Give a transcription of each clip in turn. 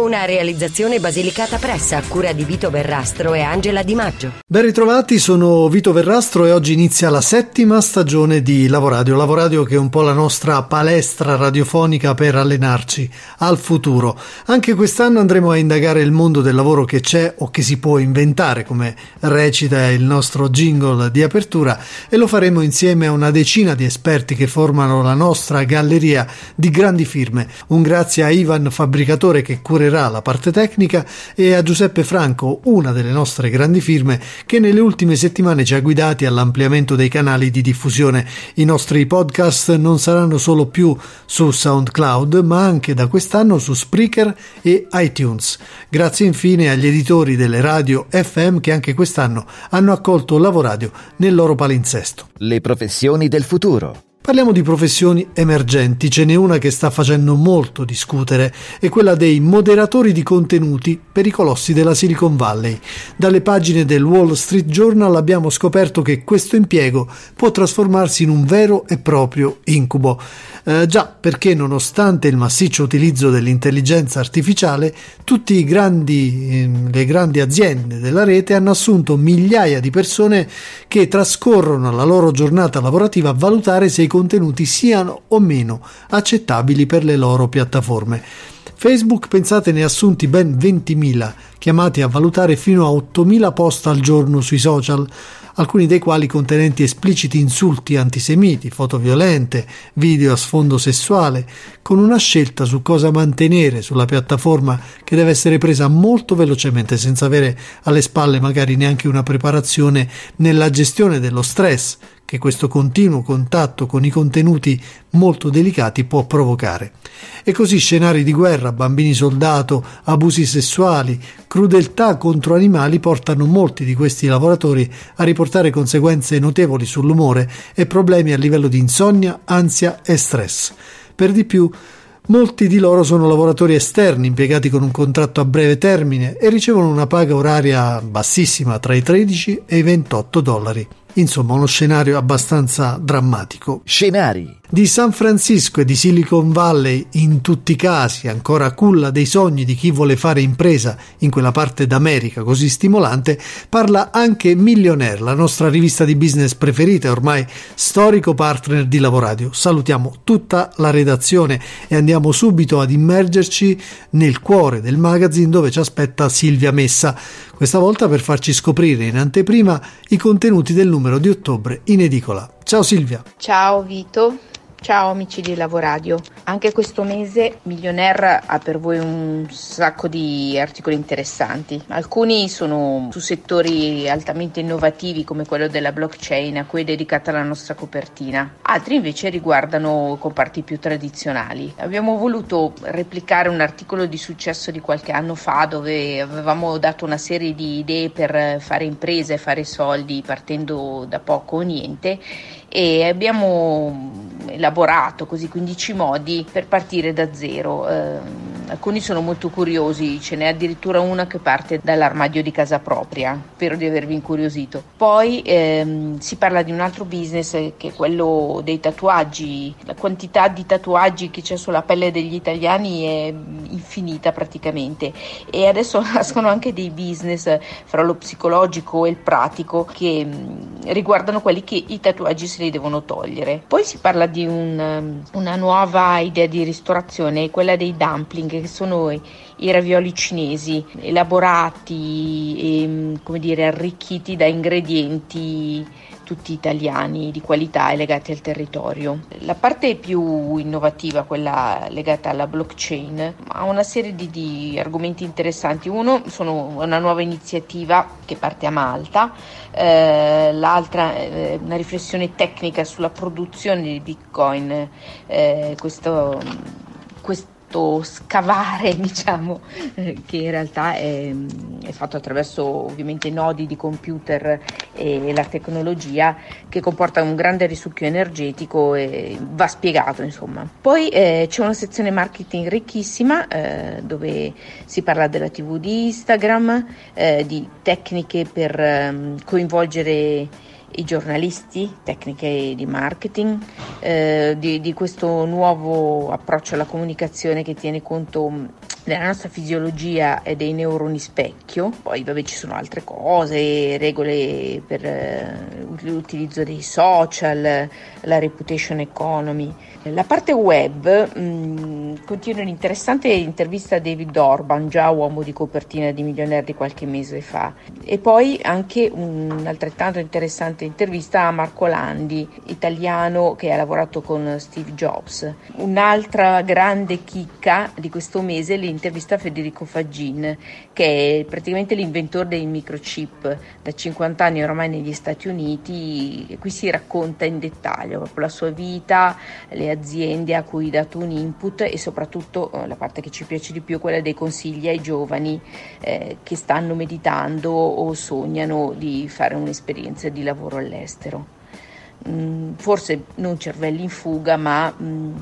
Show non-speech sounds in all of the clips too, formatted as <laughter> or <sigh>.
Una realizzazione basilicata pressa a cura di Vito Verrastro e Angela Di Maggio. Ben ritrovati, sono Vito Verrastro e oggi inizia la settima stagione di Lavoradio. Lavoradio che è un po' la nostra palestra radiofonica per allenarci al futuro. Anche quest'anno andremo a indagare il mondo del lavoro che c'è o che si può inventare, come recita il nostro jingle di apertura, e lo faremo insieme a una decina di esperti che formano la nostra galleria di grandi firme. Un grazie a Ivan Fabbricatore che curerà la parte tecnica e a Giuseppe Franco, una delle nostre grandi firme, che nelle ultime settimane ci ha guidati all'ampliamento dei canali di diffusione. I nostri podcast non saranno solo più su SoundCloud, ma anche da quest'anno su Spreaker e iTunes. Grazie infine agli editori delle radio FM che anche quest'anno hanno accolto Lavoradio nel loro palinsesto. Le professioni del futuro. Parliamo di professioni emergenti, ce n'è una che sta facendo molto discutere, è quella dei moderatori di contenuti per i colossi della Silicon Valley. Dalle pagine del Wall Street Journal abbiamo scoperto che questo impiego può trasformarsi in un vero e proprio incubo. Eh, già perché nonostante il massiccio utilizzo dell'intelligenza artificiale, tutte eh, le grandi aziende della rete hanno assunto migliaia di persone che trascorrono la loro giornata lavorativa a valutare se i contenuti siano o meno accettabili per le loro piattaforme. Facebook, pensate, ne ha assunti ben 20.000, chiamati a valutare fino a 8.000 post al giorno sui social, alcuni dei quali contenenti espliciti insulti antisemiti, foto violente, video a sfondo sessuale, con una scelta su cosa mantenere sulla piattaforma che deve essere presa molto velocemente, senza avere alle spalle magari neanche una preparazione nella gestione dello stress che questo continuo contatto con i contenuti molto delicati può provocare. E così scenari di guerra, bambini soldato, abusi sessuali, crudeltà contro animali portano molti di questi lavoratori a riportare conseguenze notevoli sull'umore e problemi a livello di insonnia, ansia e stress. Per di più, Molti di loro sono lavoratori esterni impiegati con un contratto a breve termine e ricevono una paga oraria bassissima tra i 13 e i 28 dollari. Insomma, uno scenario abbastanza drammatico. Scenari. Di San Francisco e di Silicon Valley, in tutti i casi, ancora culla dei sogni di chi vuole fare impresa in quella parte d'America così stimolante, parla anche Millionaire, la nostra rivista di business preferita e ormai storico partner di Lavoradio. Salutiamo tutta la redazione e andiamo subito ad immergerci nel cuore del magazine dove ci aspetta Silvia Messa, questa volta per farci scoprire in anteprima i contenuti del numero di ottobre in edicola. Ciao Silvia. Ciao Vito. Ciao amici di Lavoradio, anche questo mese Millionaire ha per voi un sacco di articoli interessanti. Alcuni sono su settori altamente innovativi come quello della blockchain a cui è dedicata la nostra copertina, altri invece riguardano comparti più tradizionali. Abbiamo voluto replicare un articolo di successo di qualche anno fa dove avevamo dato una serie di idee per fare imprese e fare soldi partendo da poco o niente e abbiamo elaborato così 15 modi per partire da zero. Eh, alcuni sono molto curiosi, ce n'è addirittura una che parte dall'armadio di casa propria, spero di avervi incuriosito. Poi ehm, si parla di un altro business che è quello dei tatuaggi, la quantità di tatuaggi che c'è sulla pelle degli italiani è infinita praticamente e adesso <laughs> nascono anche dei business fra lo psicologico e il pratico che mh, riguardano quelli che i tatuaggi si li devono togliere. Poi si parla di un, um, una nuova idea di ristorazione, quella dei dumpling, che sono i, ravioli cinesi, elaborati e mm, come dire, arricchiti da ingredienti tutti italiani di qualità e legati al territorio. La parte più innovativa, quella legata alla blockchain, ha una serie di, di argomenti interessanti. Uno sono una nuova iniziativa che parte a Malta, eh, l'altra è una riflessione tecnica sulla produzione di Bitcoin. Eh, questo, quest- fatto scavare, <laughs> diciamo, eh, che in realtà è, è, fatto attraverso ovviamente nodi di computer e la tecnologia che comporta un grande risucchio energetico e va spiegato insomma. Poi eh, c'è una sezione marketing ricchissima eh, dove si parla della TV di Instagram, eh, di tecniche per ehm, coinvolgere i giornalisti, tecniche di marketing, eh, di, di, questo nuovo approccio alla comunicazione che tiene conto della nostra fisiologia e dei neuroni specchio. Poi vabbè ci sono altre cose, regole per eh, l'utilizzo dei social, la reputation economy. La parte web mh, mm, contiene un'interessante intervista a David Orban, già uomo di copertina di Millionaire di qualche mese fa, e poi anche un'altrettanto interessante intervista a Marco Landi, italiano che ha lavorato con Steve Jobs. Un'altra grande chicca di questo mese è l'intervista a Federico Faggin, che è praticamente l'inventore dei microchip da 50 anni ormai negli Stati Uniti, e qui si racconta in dettaglio proprio la sua vita, le aziende a cui ha dato un input e soprattutto eh, la parte che ci piace di più quella dei consigli ai giovani eh, che stanno meditando o sognano di fare un'esperienza di lavoro all'estero. Mm, forse non cervelli in fuga, ma mm,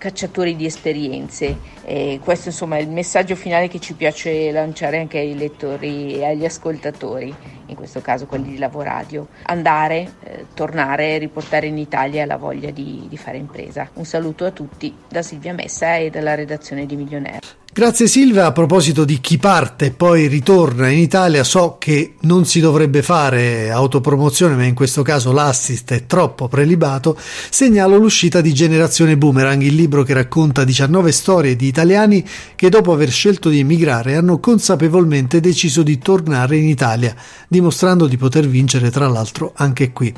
cacciatori di esperienze. E questo insomma è il messaggio finale che ci piace lanciare anche ai lettori e agli ascoltatori, in questo caso quelli di Lavoradio. Andare, eh, tornare, riportare in Italia la voglia di, di fare impresa. Un saluto a tutti da Silvia Messa e dalla redazione di Milionaire. Grazie Silvia, a proposito di chi parte e poi ritorna in Italia, so che non si dovrebbe fare autopromozione, ma in questo caso l'assist è troppo prelibato, segnalo l'uscita di Generazione Boomerang, il libro che racconta 19 storie di italiani che dopo aver scelto di emigrare hanno consapevolmente deciso di tornare in Italia, dimostrando di poter vincere tra l'altro anche qui.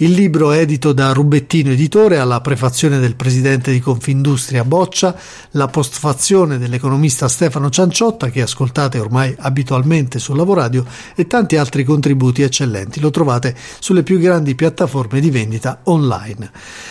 Il libro è edito da Rubettino Editore, alla prefazione del presidente di Confindustria Boccia, la postfazione dell'economista Stefano Cianciotta, che ascoltate ormai abitualmente sul Lavoradio, e tanti altri contributi eccellenti. Lo trovate sulle più grandi piattaforme di vendita online.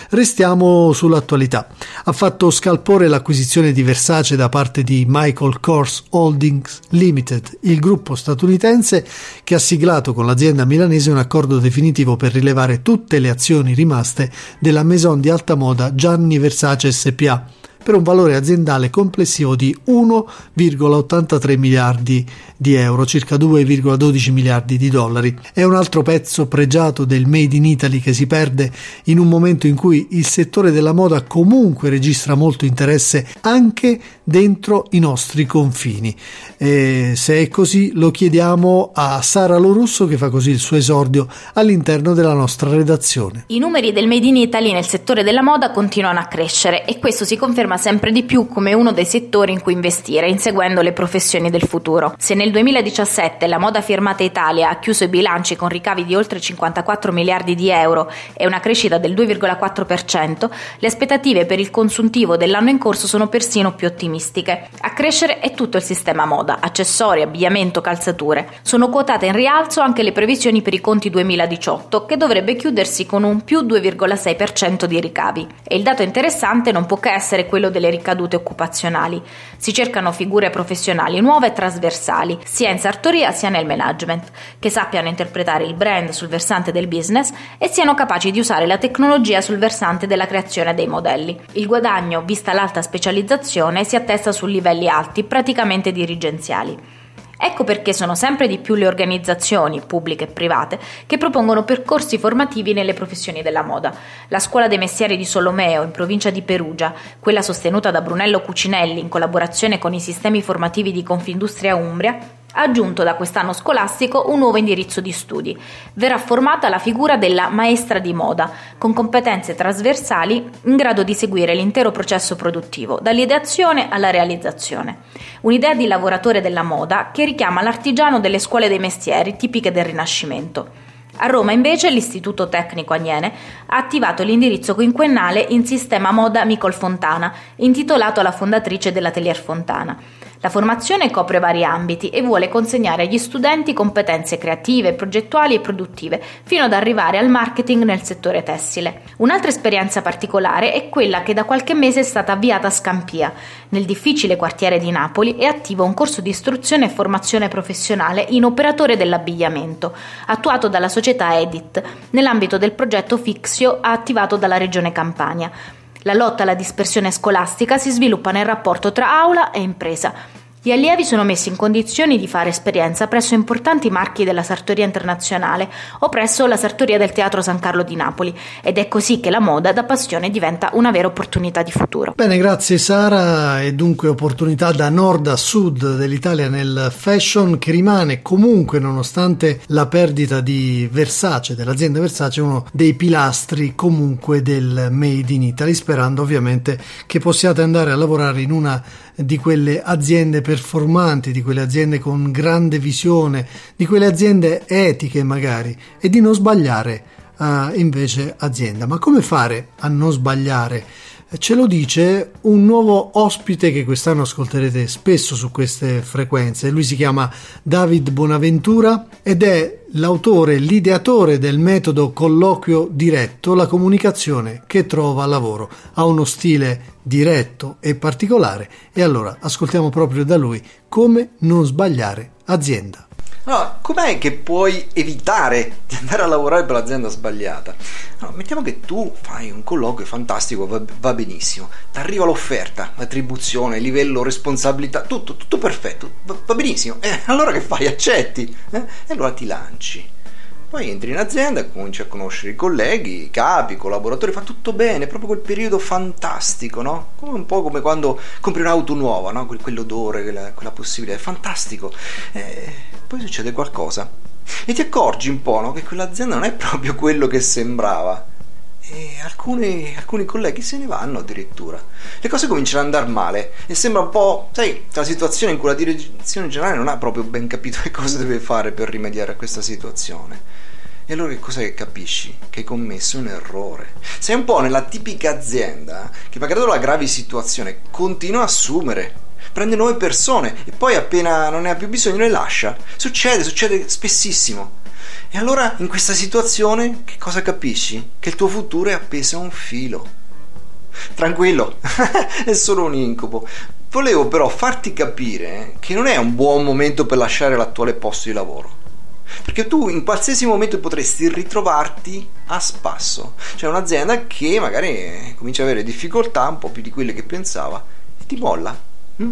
Restiamo sull'attualità. Ha fatto scalpore l'acquisizione di Versace da parte di Michael Kors Holdings Limited, il gruppo statunitense che ha siglato con l'azienda milanese un accordo definitivo per rilevare tutte le azioni rimaste della maison di alta moda Gianni Versace SPA per un valore aziendale complessivo di 1,83 miliardi di euro, circa 2,12 miliardi di dollari. È un altro pezzo pregiato del Made in Italy che si perde in un momento in cui il settore della moda comunque registra molto interesse anche dentro i nostri confini. E se è così lo chiediamo a Sara Lorusso che fa così il suo esordio all'interno della nostra redazione. I numeri del Made in Italy nel settore della moda continuano a crescere e questo si conferma sempre di più come uno dei settori in cui investire, inseguendo le professioni del futuro. Se nel 2017 la moda firmata Italia ha chiuso i bilanci con ricavi di oltre 54 miliardi di euro e una crescita del 2,4%, le aspettative per il consuntivo dell'anno in corso sono persino più ottimistiche. A crescere è tutto il sistema moda, accessori, abbigliamento, calzature. Sono quotate in rialzo anche le previsioni per i conti 2018, che dovrebbe chiudersi con un più 2,6% di ricavi. E il dato interessante non può che essere quello quello delle ricadute occupazionali. Si cercano figure professionali nuove e trasversali, sia in sartoria sia nel management, che sappiano interpretare il brand sul versante del business e siano capaci di usare la tecnologia sul versante della creazione dei modelli. Il guadagno, vista l'alta specializzazione, si attesta su livelli alti, praticamente dirigenziali. Ecco perché sono sempre di più le organizzazioni, pubbliche e private, che propongono percorsi formativi nelle professioni della moda. La Scuola dei Mestieri di Solomeo, in provincia di Perugia, quella sostenuta da Brunello Cucinelli in collaborazione con i sistemi formativi di Confindustria Umbria, aggiunto da quest'anno scolastico un nuovo indirizzo di studi. Verrà formata la figura della maestra di moda, con competenze trasversali in grado di seguire l'intero processo produttivo, dall'ideazione alla realizzazione. Un'idea di lavoratore della moda che richiama l'artigiano delle scuole dei mestieri tipiche del Rinascimento. A Roma invece l'Istituto Tecnico Aniene ha attivato l'indirizzo quinquennale in sistema moda Micol Fontana, intitolato alla fondatrice dell'Atelier Fontana. La formazione copre vari ambiti e vuole consegnare agli studenti competenze creative, progettuali e produttive, fino ad arrivare al marketing nel settore tessile. Un'altra esperienza particolare è quella che da qualche mese è stata avviata a Scampia. Nel difficile quartiere di Napoli è attivo un corso di istruzione e formazione professionale in operatore dell'abbigliamento, attuato dalla società Edit, nell'ambito del progetto Fixio attivato dalla Regione Campania. La lotta alla dispersione scolastica si sviluppa nel rapporto tra aula e impresa gli allievi sono messi in condizioni di fare esperienza presso importanti marchi della sartoria internazionale o presso la sartoria del Teatro San Carlo di Napoli ed è così che la moda da passione diventa una vera opportunità di futuro. Bene, grazie Sara e dunque opportunità da nord a sud dell'Italia nel fashion che rimane comunque nonostante la perdita di Versace, dell'azienda Versace, uno dei pilastri comunque del Made in Italy, sperando ovviamente che possiate andare a lavorare in una di quelle aziende performanti, di quelle aziende con grande visione, di quelle aziende etiche magari e di non sbagliare uh, invece azienda. Ma come fare a non sbagliare? Ce lo dice un nuovo ospite che quest'anno ascolterete spesso su queste frequenze. Lui si chiama David Bonaventura ed è l'autore, l'ideatore del metodo colloquio diretto, la comunicazione che trova lavoro. Ha uno stile diretto e particolare e allora ascoltiamo proprio da lui come non sbagliare azienda. Allora, com'è che puoi evitare di andare a lavorare per l'azienda sbagliata? Allora, mettiamo che tu fai un colloquio fantastico, va, va benissimo, ti arriva l'offerta, l'attribuzione, livello, responsabilità, tutto, tutto perfetto, va, va benissimo. Eh, allora che fai? Accetti? Eh? E allora ti lanci. Poi entri in azienda, cominci a conoscere i colleghi, i capi, i collaboratori, fa tutto bene, proprio quel periodo fantastico, no? Come un po' come quando compri un'auto nuova, no? Quell'odore, quella, quella possibilità, è fantastico. Eh, poi succede qualcosa e ti accorgi un po' no? che quell'azienda non è proprio quello che sembrava. E alcuni, alcuni, colleghi se ne vanno addirittura. Le cose cominciano ad andare male e sembra un po', sai, la situazione in cui la direzione generale non ha proprio ben capito che cosa deve fare per rimediare a questa situazione. E allora che cosa capisci? Che hai commesso un errore. Sei un po' nella tipica azienda che, malgrado la grave situazione, continua a assumere, prende nuove persone e poi appena non ne ha più bisogno le lascia. Succede, succede spessissimo. E allora in questa situazione che cosa capisci? Che il tuo futuro è appeso a un filo. Tranquillo, <laughs> è solo un incubo. Volevo però farti capire che non è un buon momento per lasciare l'attuale posto di lavoro. Perché tu in qualsiasi momento potresti ritrovarti a spasso. Cioè un'azienda che magari comincia ad avere difficoltà, un po' più di quelle che pensava, e ti molla. Mm?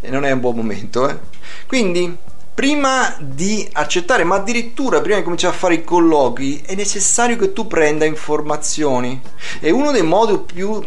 E non è un buon momento, eh? Quindi, prima di accettare, ma addirittura prima di cominciare a fare i colloqui, è necessario che tu prenda informazioni. E uno dei modi più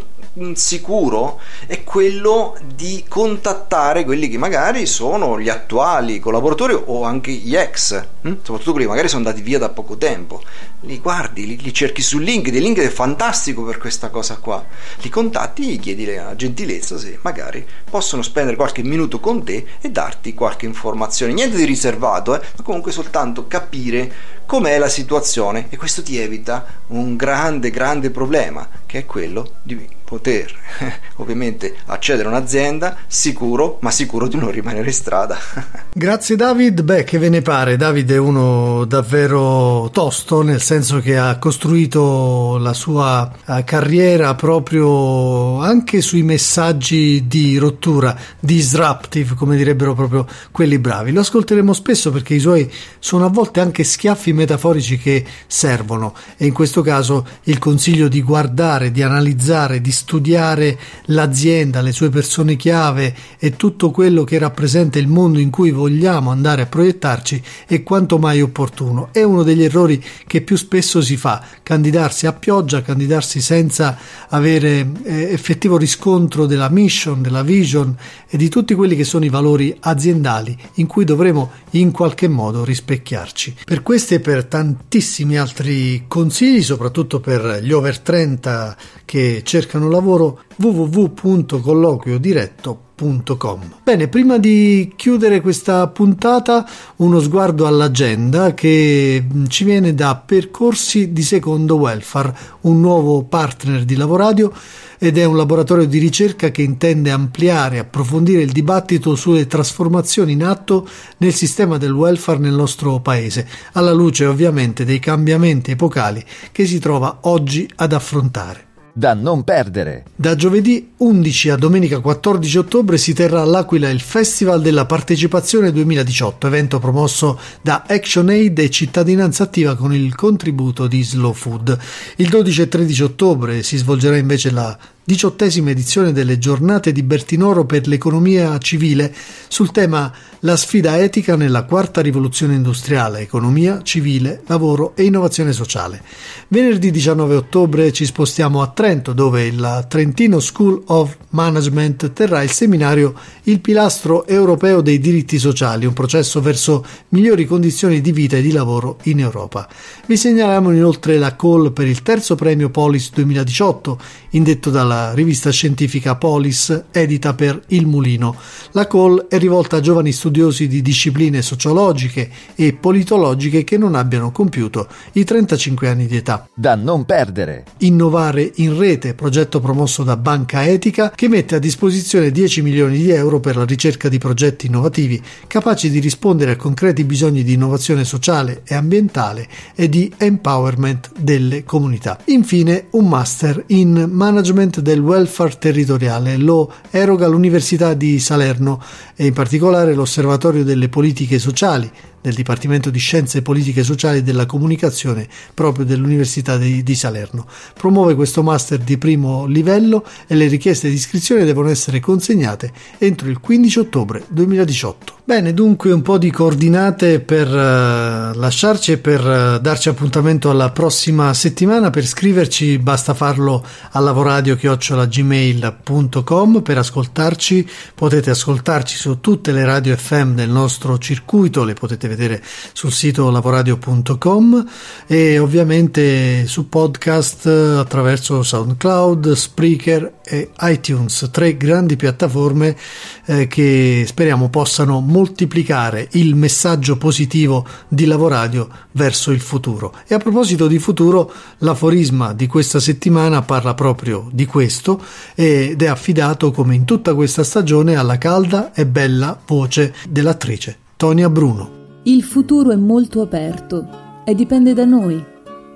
sicuro è quello di contattare quelli che magari sono gli attuali collaboratori o anche gli ex, hm? soprattutto quelli che magari sono andati via da poco tempo. Li guardi, li, li cerchi su LinkedIn, LinkedIn è fantastico per questa cosa qua. Li contatti, gli chiedi la gentilezza se magari possono spendere qualche minuto con te e darti qualche informazione. Niente di riservato, eh? ma comunque soltanto capire com'è la situazione e questo ti evita un grande, grande problema che è quello di poter <laughs> ovviamente accedere a un'azienda sicuro, ma sicuro di non rimanere in strada. <laughs> Grazie David, beh che ve ne pare? David è uno davvero tosto, nel senso che ha costruito la sua eh, carriera proprio anche sui messaggi di rottura, disruptive, come direbbero proprio quelli bravi. Lo ascolteremo spesso perché i suoi sono a volte anche schiaffi metaforici che servono e in questo caso il consiglio di guardare, di analizzare, di studiare l'azienda, le sue persone chiave e tutto quello che rappresenta il mondo in cui vogliamo andare a proiettarci è quanto mai opportuno. È uno degli errori che più spesso si fa, candidarsi a pioggia, candidarsi senza avere eh, effettivo riscontro della mission, della vision e di tutti quelli che sono i valori aziendali in cui dovremo in qualche modo rispecchiarci. Per questi e per tantissimi altri consigli, soprattutto per gli over 30 che cercano lavoro, www.colloquiodiretto.com gmail.com. Bene, prima di chiudere questa puntata, uno sguardo all'agenda che ci viene da Percorsi di Secondo Welfare, un nuovo partner di Lavoradio ed è un laboratorio di ricerca che intende ampliare e approfondire il dibattito sulle trasformazioni in atto nel sistema del welfare nel nostro paese, alla luce ovviamente dei cambiamenti epocali che si trova oggi ad affrontare da non perdere. Da giovedì 11 a domenica 14 ottobre si terrà all'Aquila il Festival della Partecipazione 2018, evento promosso da ActionAid e Cittadinanza Attiva con il contributo di Slow Food. Il 12 e 13 ottobre si svolgerà invece la diciottesima edizione delle giornate di Bertinoro per l'economia civile sul tema La sfida etica nella quarta rivoluzione industriale, economia, civile, lavoro e innovazione sociale. Venerdì 19 ottobre ci spostiamo a Trento dove il Trentino School of Management terrà il seminario Il pilastro europeo dei diritti sociali, un processo verso migliori condizioni di vita e di lavoro in Europa. Vi segnaliamo inoltre la call per il terzo premio Polis 2018 indetto dalla dalla rivista scientifica Polis, edita per Il Mulino. La call è rivolta a giovani studiosi di discipline sociologiche e politologiche che non abbiano compiuto i 35 anni di età. Da non perdere. Innovare in rete, progetto promosso da Banca Etica, che mette a disposizione 10 milioni di euro per la ricerca di progetti innovativi capaci di rispondere a concreti bisogni di innovazione sociale e ambientale e di empowerment delle comunità. Infine, un master in management del welfare territoriale. Lo eroga l'Università di Salerno e in particolare l'Osservatorio delle politiche sociali del Dipartimento di Scienze Politiche Sociali e della Comunicazione proprio dell'Università di, di, Salerno. Promuove questo master di primo livello e le richieste di iscrizione devono essere consegnate entro il 15 ottobre 2018. Bene, dunque un po' di coordinate per uh, lasciarci e per uh, darci appuntamento alla prossima settimana. Per scriverci basta farlo a lavoradio-gmail.com per ascoltarci. Potete ascoltarci su tutte le radio FM del nostro circuito, le potete vedere sul sito lavoradio.com e ovviamente su podcast attraverso SoundCloud, Spreaker e iTunes, tre grandi piattaforme eh, che speriamo possano moltiplicare il messaggio positivo di Lavoradio verso il futuro. E a proposito di futuro, l'aforisma di questa settimana parla proprio di questo ed è affidato come in tutta questa stagione alla calda e bella voce dell'attrice Tonia Bruno. Il futuro è molto aperto e dipende da noi,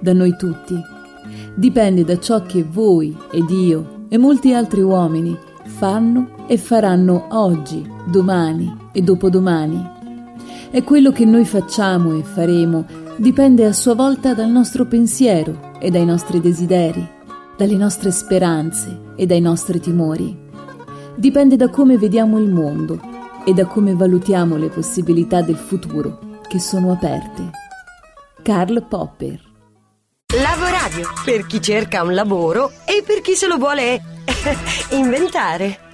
da noi tutti. Dipende da ciò che voi ed io e molti altri uomini fanno e faranno oggi, domani e dopodomani. E quello che noi facciamo e faremo dipende a sua volta dal nostro pensiero e dai nostri desideri, dalle nostre speranze e dai nostri timori. Dipende da come vediamo il mondo e da come valutiamo le possibilità del futuro che sono aperte. Karl Popper Lavoradio per chi cerca un lavoro e per chi se lo vuole <laughs> inventare.